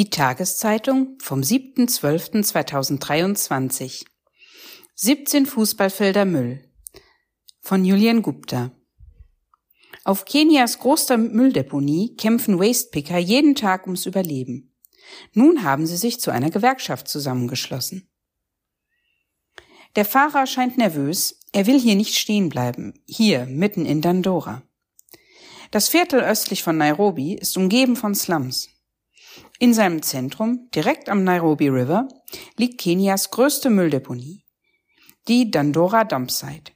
Die Tageszeitung vom 7.12.2023 17 Fußballfelder Müll von Julian Gupta Auf Kenias größter Mülldeponie kämpfen Wastepicker jeden Tag ums Überleben. Nun haben sie sich zu einer Gewerkschaft zusammengeschlossen. Der Fahrer scheint nervös, er will hier nicht stehen bleiben, hier mitten in Dandora. Das Viertel östlich von Nairobi ist umgeben von Slums. In seinem Zentrum, direkt am Nairobi River, liegt Kenias größte Mülldeponie, die Dandora Dumpsite.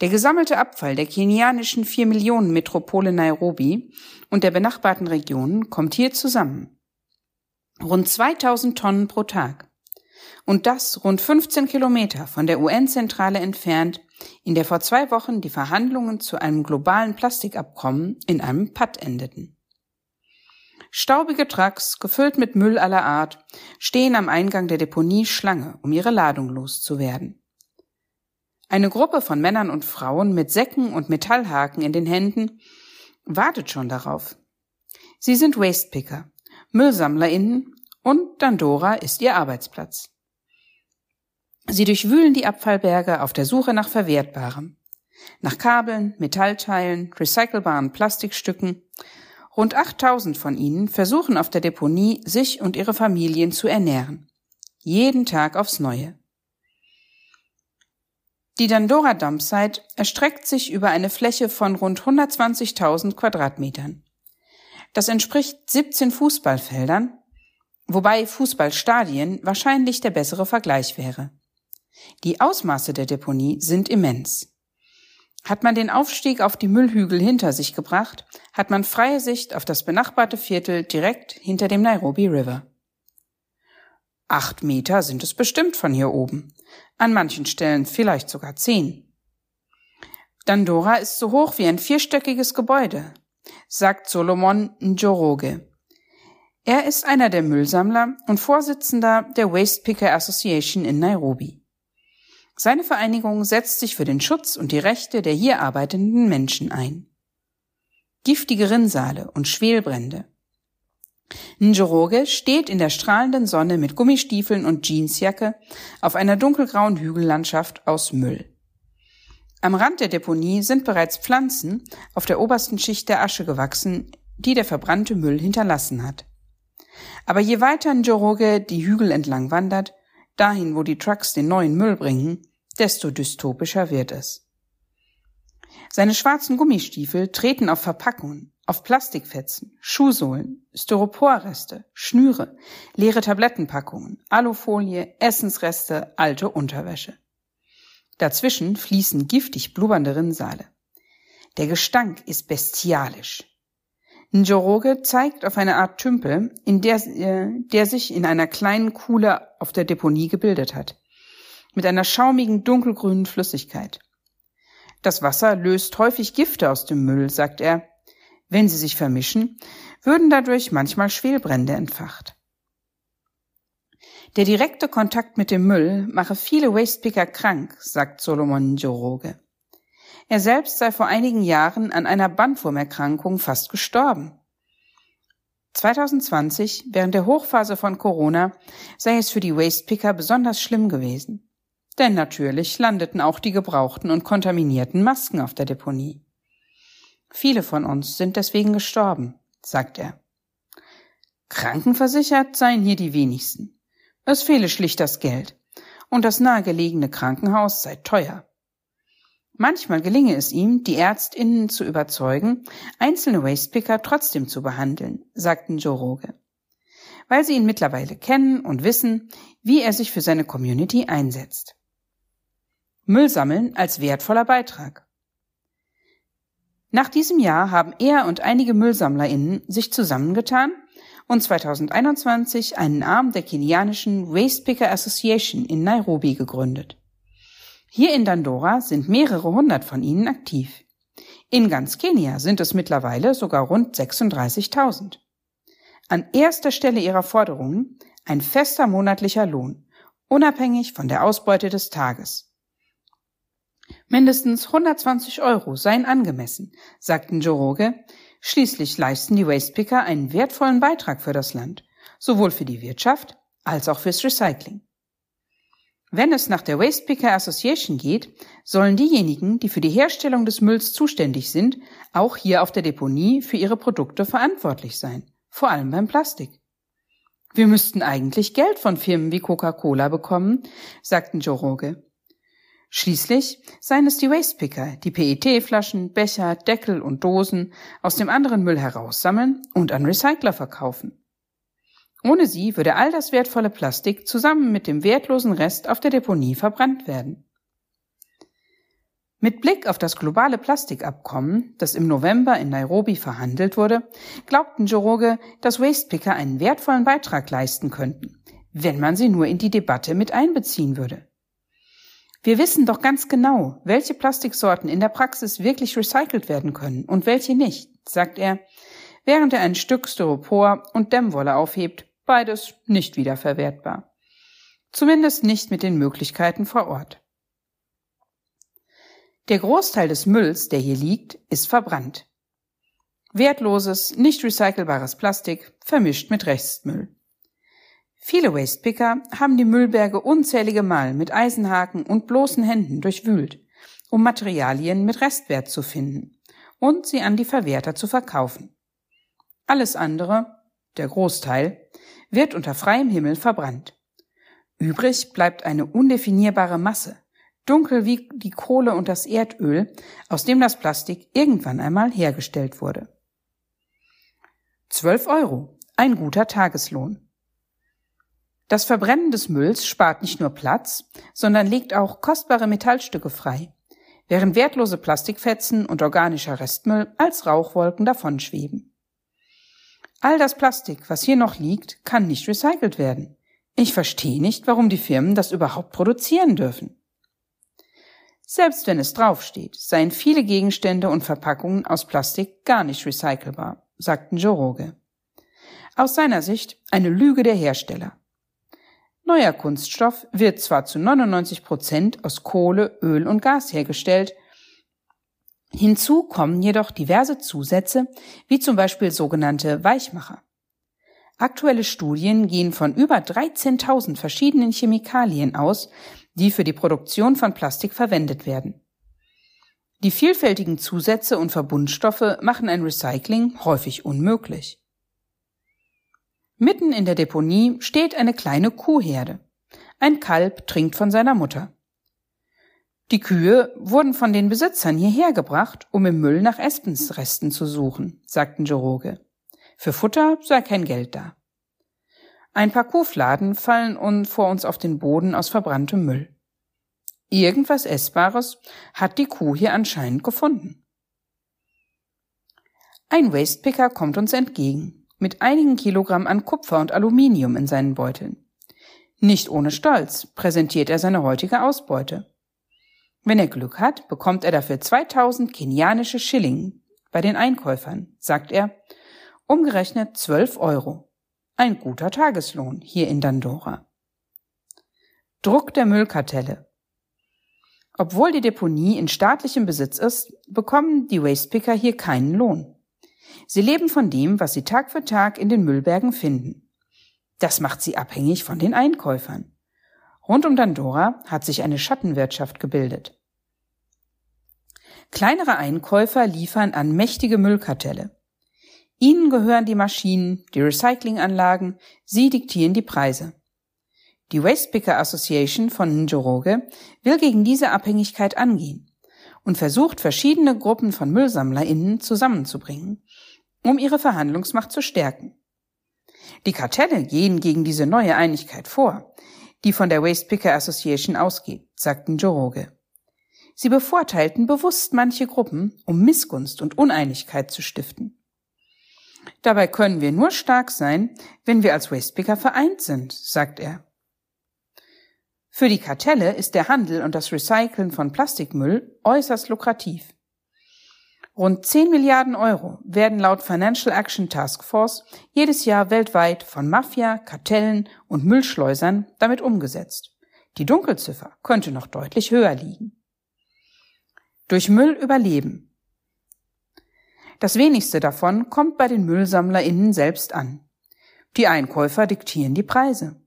Der gesammelte Abfall der kenianischen vier Millionen Metropole Nairobi und der benachbarten Regionen kommt hier zusammen. Rund 2000 Tonnen pro Tag und das rund 15 Kilometer von der UN-Zentrale entfernt, in der vor zwei Wochen die Verhandlungen zu einem globalen Plastikabkommen in einem Patt endeten. Staubige Trucks, gefüllt mit Müll aller Art, stehen am Eingang der Deponie Schlange, um ihre Ladung loszuwerden. Eine Gruppe von Männern und Frauen mit Säcken und Metallhaken in den Händen wartet schon darauf. Sie sind Wastepicker, MüllsammlerInnen und Dandora ist ihr Arbeitsplatz. Sie durchwühlen die Abfallberge auf der Suche nach Verwertbarem. Nach Kabeln, Metallteilen, recycelbaren Plastikstücken. Rund 8000 von ihnen versuchen auf der Deponie, sich und ihre Familien zu ernähren. Jeden Tag aufs Neue. Die Dandora Dumpsite erstreckt sich über eine Fläche von rund 120.000 Quadratmetern. Das entspricht 17 Fußballfeldern, wobei Fußballstadien wahrscheinlich der bessere Vergleich wäre. Die Ausmaße der Deponie sind immens. Hat man den Aufstieg auf die Müllhügel hinter sich gebracht, hat man freie Sicht auf das benachbarte Viertel direkt hinter dem Nairobi River. Acht Meter sind es bestimmt von hier oben, an manchen Stellen vielleicht sogar zehn. Dandora ist so hoch wie ein vierstöckiges Gebäude, sagt Solomon Njoroge. Er ist einer der Müllsammler und Vorsitzender der Waste Picker Association in Nairobi. Seine Vereinigung setzt sich für den Schutz und die Rechte der hier arbeitenden Menschen ein. Giftige Rinnsale und Schwelbrände. Njoroge steht in der strahlenden Sonne mit Gummistiefeln und Jeansjacke auf einer dunkelgrauen Hügellandschaft aus Müll. Am Rand der Deponie sind bereits Pflanzen auf der obersten Schicht der Asche gewachsen, die der verbrannte Müll hinterlassen hat. Aber je weiter Njoroge die Hügel entlang wandert, dahin wo die Trucks den neuen Müll bringen, desto dystopischer wird es. Seine schwarzen Gummistiefel treten auf Verpackungen, auf Plastikfetzen, Schuhsohlen, Styroporreste, Schnüre, leere Tablettenpackungen, Alufolie, Essensreste, alte Unterwäsche. Dazwischen fließen giftig blubbernde Rinnsale. Der Gestank ist bestialisch. Njoroge zeigt auf eine Art Tümpel, in der, äh, der sich in einer kleinen Kuhle auf der Deponie gebildet hat mit einer schaumigen dunkelgrünen Flüssigkeit. Das Wasser löst häufig Gifte aus dem Müll, sagt er. Wenn sie sich vermischen, würden dadurch manchmal Schwelbrände entfacht. Der direkte Kontakt mit dem Müll mache viele Wastepicker krank, sagt Solomon Njoroge. Er selbst sei vor einigen Jahren an einer Bandwurmerkrankung fast gestorben. 2020, während der Hochphase von Corona, sei es für die Wastepicker besonders schlimm gewesen. Denn natürlich landeten auch die gebrauchten und kontaminierten Masken auf der Deponie. Viele von uns sind deswegen gestorben, sagt er. Krankenversichert seien hier die wenigsten. Es fehle schlicht das Geld, und das nahegelegene Krankenhaus sei teuer. Manchmal gelinge es ihm, die Ärztinnen zu überzeugen, einzelne Wastepicker trotzdem zu behandeln, sagten Joroge, weil sie ihn mittlerweile kennen und wissen, wie er sich für seine Community einsetzt. Müll sammeln als wertvoller Beitrag. Nach diesem Jahr haben er und einige MüllsammlerInnen sich zusammengetan und 2021 einen Arm der kenianischen Waste Picker Association in Nairobi gegründet. Hier in Dandora sind mehrere hundert von ihnen aktiv. In ganz Kenia sind es mittlerweile sogar rund 36.000. An erster Stelle ihrer Forderungen ein fester monatlicher Lohn, unabhängig von der Ausbeute des Tages. Mindestens 120 Euro seien angemessen, sagten Joroge. Schließlich leisten die Wastepicker einen wertvollen Beitrag für das Land sowohl für die Wirtschaft als auch fürs Recycling. Wenn es nach der Waste Picker Association geht, sollen diejenigen, die für die Herstellung des Mülls zuständig sind, auch hier auf der Deponie für ihre Produkte verantwortlich sein, vor allem beim Plastik. Wir müssten eigentlich Geld von Firmen wie Coca-Cola bekommen, sagten Joroge. Schließlich seien es die Wastepicker, die PET-Flaschen, Becher, Deckel und Dosen aus dem anderen Müll heraussammeln und an Recycler verkaufen. Ohne sie würde all das wertvolle Plastik zusammen mit dem wertlosen Rest auf der Deponie verbrannt werden. Mit Blick auf das globale Plastikabkommen, das im November in Nairobi verhandelt wurde, glaubten Joroge, dass Wastepicker einen wertvollen Beitrag leisten könnten, wenn man sie nur in die Debatte mit einbeziehen würde. Wir wissen doch ganz genau, welche Plastiksorten in der Praxis wirklich recycelt werden können und welche nicht, sagt er, während er ein Stück Styropor und Dämmwolle aufhebt, beides nicht wiederverwertbar. Zumindest nicht mit den Möglichkeiten vor Ort. Der Großteil des Mülls, der hier liegt, ist verbrannt. Wertloses, nicht recycelbares Plastik vermischt mit Restmüll. Viele Wastepicker haben die Müllberge unzählige Mal mit Eisenhaken und bloßen Händen durchwühlt, um Materialien mit Restwert zu finden und sie an die Verwerter zu verkaufen. Alles andere, der Großteil, wird unter freiem Himmel verbrannt. Übrig bleibt eine undefinierbare Masse, dunkel wie die Kohle und das Erdöl, aus dem das Plastik irgendwann einmal hergestellt wurde. Zwölf Euro, ein guter Tageslohn. Das Verbrennen des Mülls spart nicht nur Platz, sondern legt auch kostbare Metallstücke frei, während wertlose Plastikfetzen und organischer Restmüll als Rauchwolken davonschweben. All das Plastik, was hier noch liegt, kann nicht recycelt werden. Ich verstehe nicht, warum die Firmen das überhaupt produzieren dürfen. Selbst wenn es draufsteht, seien viele Gegenstände und Verpackungen aus Plastik gar nicht recycelbar, sagten Joroge. Aus seiner Sicht eine Lüge der Hersteller. Neuer Kunststoff wird zwar zu 99 Prozent aus Kohle, Öl und Gas hergestellt, hinzu kommen jedoch diverse Zusätze, wie zum Beispiel sogenannte Weichmacher. Aktuelle Studien gehen von über 13.000 verschiedenen Chemikalien aus, die für die Produktion von Plastik verwendet werden. Die vielfältigen Zusätze und Verbundstoffe machen ein Recycling häufig unmöglich. Mitten in der Deponie steht eine kleine Kuhherde. Ein Kalb trinkt von seiner Mutter. Die Kühe wurden von den Besitzern hierher gebracht, um im Müll nach Espensresten zu suchen, sagten Joroge. Für Futter sei kein Geld da. Ein paar Kuhfladen fallen vor uns auf den Boden aus verbranntem Müll. Irgendwas Essbares hat die Kuh hier anscheinend gefunden. Ein Wastepicker kommt uns entgegen, mit einigen Kilogramm an Kupfer und Aluminium in seinen Beuteln. Nicht ohne Stolz präsentiert er seine heutige Ausbeute. Wenn er Glück hat, bekommt er dafür 2000 kenianische Schilling bei den Einkäufern, sagt er, umgerechnet 12 Euro. Ein guter Tageslohn hier in Dandora. Druck der Müllkartelle. Obwohl die Deponie in staatlichem Besitz ist, bekommen die Wastepicker hier keinen Lohn. Sie leben von dem, was sie Tag für Tag in den Müllbergen finden. Das macht sie abhängig von den Einkäufern. Rund um Dandora hat sich eine Schattenwirtschaft gebildet. Kleinere Einkäufer liefern an mächtige Müllkartelle. Ihnen gehören die Maschinen, die Recyclinganlagen, Sie diktieren die Preise. Die Wastepicker Association von Njoroge will gegen diese Abhängigkeit angehen und versucht, verschiedene Gruppen von MüllsammlerInnen zusammenzubringen, um ihre Verhandlungsmacht zu stärken. Die Kartelle gehen gegen diese neue Einigkeit vor, die von der Wastepicker Association ausgeht, sagten Njoroge. Sie bevorteilten bewusst manche Gruppen, um Missgunst und Uneinigkeit zu stiften. Dabei können wir nur stark sein, wenn wir als Wastepicker vereint sind, sagt er. Für die Kartelle ist der Handel und das Recyceln von Plastikmüll äußerst lukrativ. Rund 10 Milliarden Euro werden laut Financial Action Task Force jedes Jahr weltweit von Mafia, Kartellen und Müllschleusern damit umgesetzt. Die Dunkelziffer könnte noch deutlich höher liegen. Durch Müll überleben, das wenigste davon kommt bei den MüllsammlerInnen selbst an. Die Einkäufer diktieren die Preise.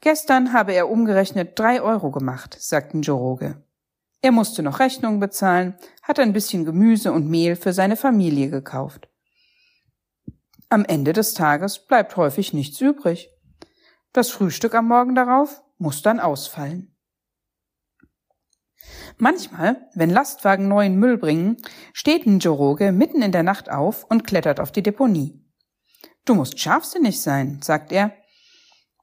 Gestern habe er umgerechnet drei Euro gemacht, sagt Njoroge. Er musste noch Rechnungen bezahlen, hat ein bisschen Gemüse und Mehl für seine Familie gekauft. Am Ende des Tages bleibt häufig nichts übrig. Das Frühstück am Morgen darauf muss dann ausfallen. Manchmal, wenn Lastwagen neuen Müll bringen, steht Njoroge mitten in der Nacht auf und klettert auf die Deponie. Du musst scharfsinnig sein, sagt er.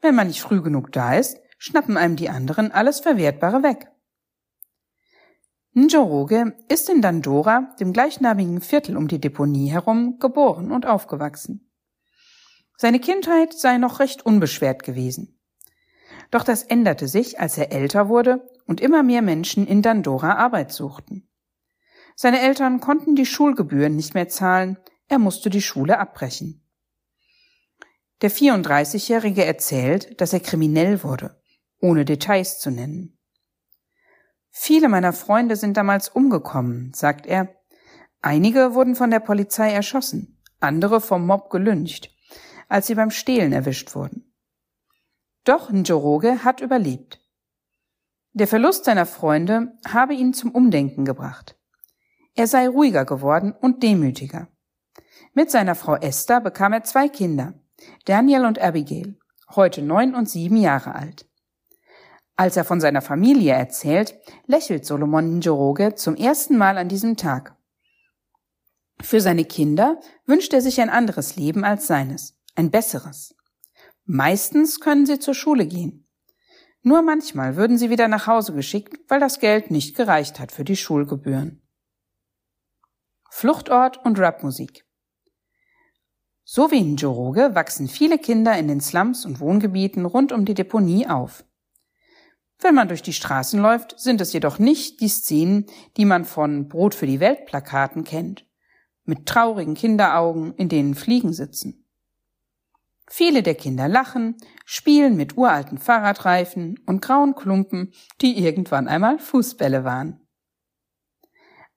Wenn man nicht früh genug da ist, schnappen einem die anderen alles Verwertbare weg. Njoroge ist in Dandora, dem gleichnamigen Viertel um die Deponie herum, geboren und aufgewachsen. Seine Kindheit sei noch recht unbeschwert gewesen. Doch das änderte sich, als er älter wurde und immer mehr Menschen in Dandora Arbeit suchten. Seine Eltern konnten die Schulgebühren nicht mehr zahlen, er musste die Schule abbrechen. Der 34-Jährige erzählt, dass er kriminell wurde, ohne Details zu nennen. Viele meiner Freunde sind damals umgekommen, sagt er. Einige wurden von der Polizei erschossen, andere vom Mob gelyncht, als sie beim Stehlen erwischt wurden. Doch Njoroge hat überlebt. Der Verlust seiner Freunde habe ihn zum Umdenken gebracht. Er sei ruhiger geworden und demütiger. Mit seiner Frau Esther bekam er zwei Kinder, Daniel und Abigail, heute neun und sieben Jahre alt. Als er von seiner Familie erzählt, lächelt Solomon Njoroge zum ersten Mal an diesem Tag. Für seine Kinder wünscht er sich ein anderes Leben als seines, ein besseres. Meistens können sie zur Schule gehen. Nur manchmal würden sie wieder nach Hause geschickt, weil das Geld nicht gereicht hat für die Schulgebühren. Fluchtort und Rapmusik. So wie in Njoroge wachsen viele Kinder in den Slums und Wohngebieten rund um die Deponie auf. Wenn man durch die Straßen läuft, sind es jedoch nicht die Szenen, die man von Brot für die Welt Plakaten kennt, mit traurigen Kinderaugen, in denen Fliegen sitzen. Viele der Kinder lachen, spielen mit uralten Fahrradreifen und grauen Klumpen, die irgendwann einmal Fußbälle waren.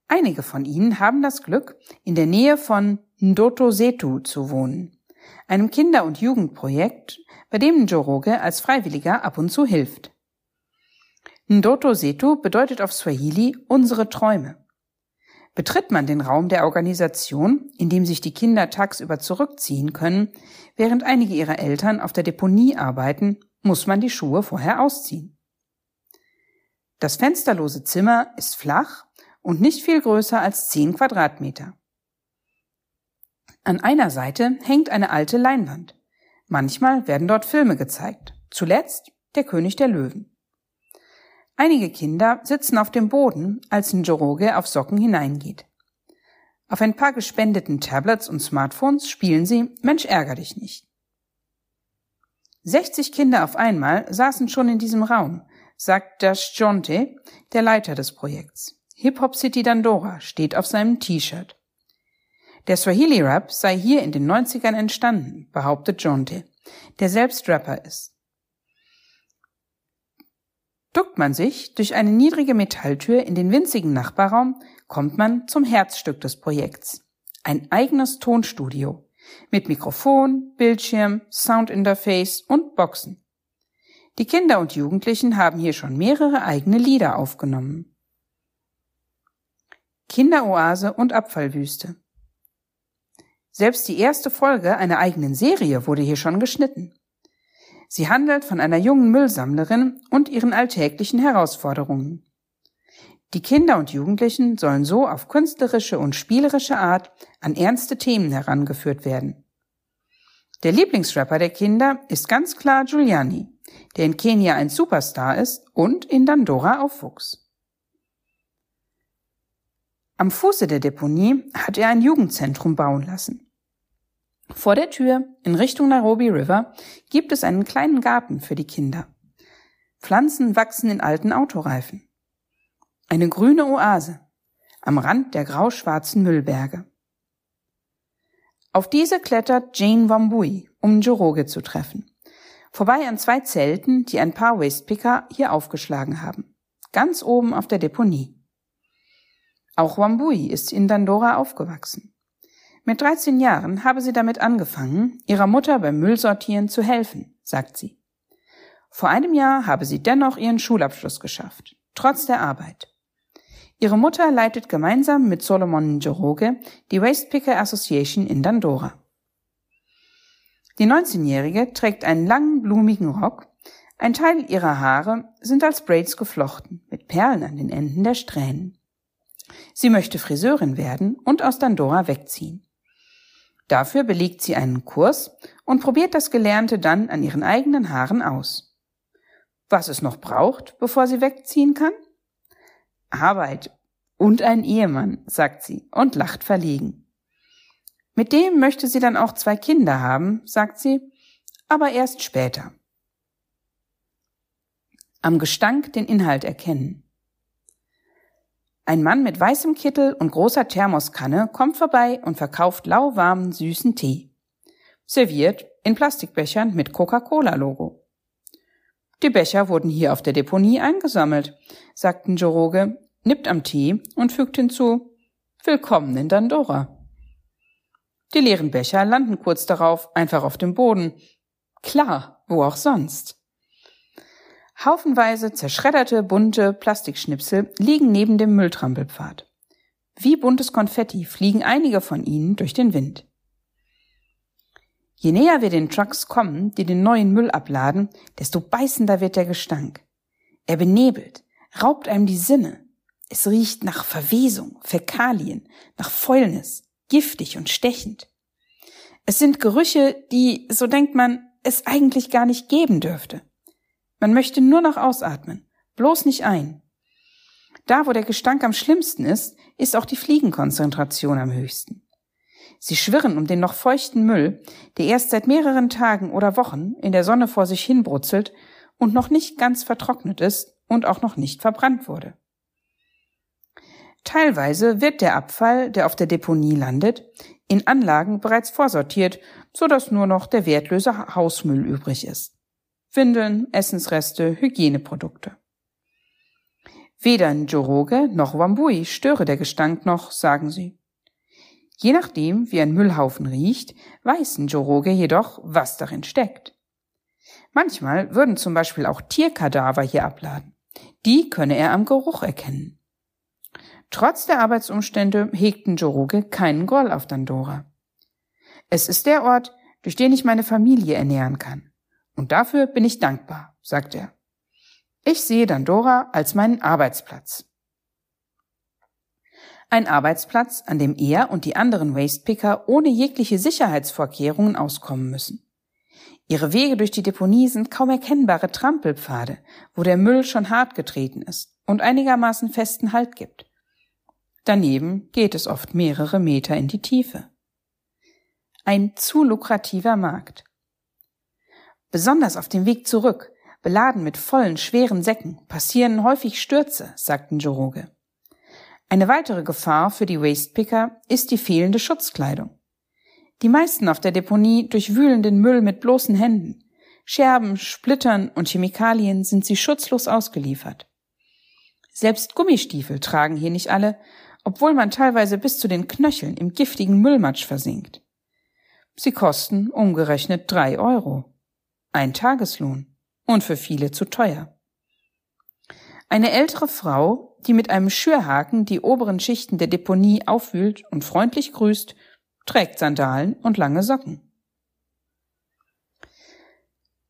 Einige von ihnen haben das Glück, in der Nähe von Ndoto Setu zu wohnen, einem Kinder- und Jugendprojekt, bei dem Njoroge als Freiwilliger ab und zu hilft. Ndoto Setu bedeutet auf Swahili unsere Träume. Betritt man den Raum der Organisation, in dem sich die Kinder tagsüber zurückziehen können, während einige ihrer Eltern auf der Deponie arbeiten, muss man die Schuhe vorher ausziehen. Das fensterlose Zimmer ist flach und nicht viel größer als zehn Quadratmeter. An einer Seite hängt eine alte Leinwand. Manchmal werden dort Filme gezeigt. Zuletzt der König der Löwen. Einige Kinder sitzen auf dem Boden, als Njoroge auf Socken hineingeht. Auf ein paar gespendeten Tablets und Smartphones spielen sie Mensch ärger dich nicht. 60 Kinder auf einmal saßen schon in diesem Raum, sagt Dash Jonte, der Leiter des Projekts. Hip Hop City Dandora steht auf seinem T-Shirt. Der Swahili Rap sei hier in den 90ern entstanden, behauptet Jonte, der selbst Rapper ist. Duckt man sich durch eine niedrige Metalltür in den winzigen Nachbarraum, kommt man zum Herzstück des Projekts. Ein eigenes Tonstudio mit Mikrofon, Bildschirm, Soundinterface und Boxen. Die Kinder und Jugendlichen haben hier schon mehrere eigene Lieder aufgenommen. Kinderoase und Abfallwüste. Selbst die erste Folge einer eigenen Serie wurde hier schon geschnitten. Sie handelt von einer jungen Müllsammlerin und ihren alltäglichen Herausforderungen. Die Kinder und Jugendlichen sollen so auf künstlerische und spielerische Art an ernste Themen herangeführt werden. Der Lieblingsrapper der Kinder ist ganz klar Giuliani, der in Kenia ein Superstar ist und in Dandora aufwuchs. Am Fuße der Deponie hat er ein Jugendzentrum bauen lassen. Vor der Tür in Richtung Nairobi River gibt es einen kleinen Garten für die Kinder. Pflanzen wachsen in alten Autoreifen. Eine grüne Oase am Rand der grauschwarzen Müllberge. Auf diese klettert Jane Wambui, um Njoroge zu treffen. Vorbei an zwei Zelten, die ein paar Wastepicker hier aufgeschlagen haben. Ganz oben auf der Deponie. Auch Wambui ist in Dandora aufgewachsen. Mit 13 Jahren habe sie damit angefangen, ihrer Mutter beim Müllsortieren zu helfen, sagt sie. Vor einem Jahr habe sie dennoch ihren Schulabschluss geschafft, trotz der Arbeit. Ihre Mutter leitet gemeinsam mit Solomon Njoroge die Wastepicker Association in Dandora. Die 19-Jährige trägt einen langen, blumigen Rock, ein Teil ihrer Haare sind als Braids geflochten, mit Perlen an den Enden der Strähnen. Sie möchte Friseurin werden und aus Dandora wegziehen. Dafür belegt sie einen Kurs und probiert das Gelernte dann an ihren eigenen Haaren aus. Was es noch braucht, bevor sie wegziehen kann? Arbeit und ein Ehemann, sagt sie und lacht verlegen. Mit dem möchte sie dann auch zwei Kinder haben, sagt sie, aber erst später. Am Gestank den Inhalt erkennen. Ein Mann mit weißem Kittel und großer Thermoskanne kommt vorbei und verkauft lauwarmen, süßen Tee. Serviert in Plastikbechern mit Coca-Cola-Logo. Die Becher wurden hier auf der Deponie eingesammelt, sagten Joroge, nippt am Tee und fügt hinzu, Willkommen in Dandora. Die leeren Becher landen kurz darauf einfach auf dem Boden. Klar, wo auch sonst. Haufenweise zerschredderte, bunte Plastikschnipsel liegen neben dem Mülltrampelpfad. Wie buntes Konfetti fliegen einige von ihnen durch den Wind. Je näher wir den Trucks kommen, die den neuen Müll abladen, desto beißender wird der Gestank. Er benebelt, raubt einem die Sinne. Es riecht nach Verwesung, Fäkalien, nach Fäulnis, giftig und stechend. Es sind Gerüche, die, so denkt man, es eigentlich gar nicht geben dürfte. Man möchte nur noch ausatmen, bloß nicht ein. Da, wo der Gestank am schlimmsten ist, ist auch die Fliegenkonzentration am höchsten. Sie schwirren um den noch feuchten Müll, der erst seit mehreren Tagen oder Wochen in der Sonne vor sich hinbrutzelt und noch nicht ganz vertrocknet ist und auch noch nicht verbrannt wurde. Teilweise wird der Abfall, der auf der Deponie landet, in Anlagen bereits vorsortiert, so dass nur noch der wertlöse Hausmüll übrig ist. Windeln, Essensreste, Hygieneprodukte. Weder Njoroge noch Wambui störe der Gestank noch, sagen sie. Je nachdem, wie ein Müllhaufen riecht, weiß Njoroge jedoch, was darin steckt. Manchmal würden zum Beispiel auch Tierkadaver hier abladen. Die könne er am Geruch erkennen. Trotz der Arbeitsumstände hegten Njoroge keinen Groll auf Dandora. Es ist der Ort, durch den ich meine Familie ernähren kann. Und dafür bin ich dankbar, sagt er. Ich sehe Dandora als meinen Arbeitsplatz. Ein Arbeitsplatz, an dem er und die anderen Wastepicker ohne jegliche Sicherheitsvorkehrungen auskommen müssen. Ihre Wege durch die Deponie sind kaum erkennbare Trampelpfade, wo der Müll schon hart getreten ist und einigermaßen festen Halt gibt. Daneben geht es oft mehrere Meter in die Tiefe. Ein zu lukrativer Markt. Besonders auf dem Weg zurück, beladen mit vollen, schweren Säcken, passieren häufig Stürze, sagten Joroge. Eine weitere Gefahr für die Wastepicker ist die fehlende Schutzkleidung. Die meisten auf der Deponie durchwühlen den Müll mit bloßen Händen. Scherben, Splittern und Chemikalien sind sie schutzlos ausgeliefert. Selbst Gummistiefel tragen hier nicht alle, obwohl man teilweise bis zu den Knöcheln im giftigen Müllmatsch versinkt. Sie kosten umgerechnet drei Euro. Ein Tageslohn und für viele zu teuer. Eine ältere Frau, die mit einem Schürhaken die oberen Schichten der Deponie aufwühlt und freundlich grüßt, trägt Sandalen und lange Socken.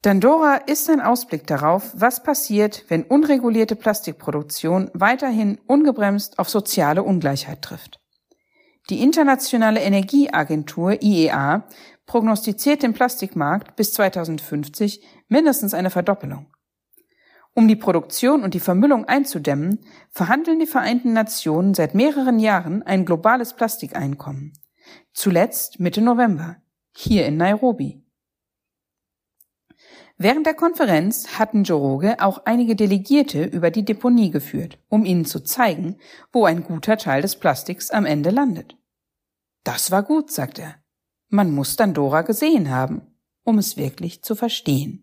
Dandora ist ein Ausblick darauf, was passiert, wenn unregulierte Plastikproduktion weiterhin ungebremst auf soziale Ungleichheit trifft. Die Internationale Energieagentur IEA prognostiziert den Plastikmarkt bis 2050 mindestens eine Verdoppelung. Um die Produktion und die Vermüllung einzudämmen, verhandeln die Vereinten Nationen seit mehreren Jahren ein globales Plastikeinkommen. Zuletzt Mitte November, hier in Nairobi. Während der Konferenz hatten Joroge auch einige Delegierte über die Deponie geführt, um ihnen zu zeigen, wo ein guter Teil des Plastiks am Ende landet. Das war gut, sagt er. Man muss Dandora gesehen haben, um es wirklich zu verstehen.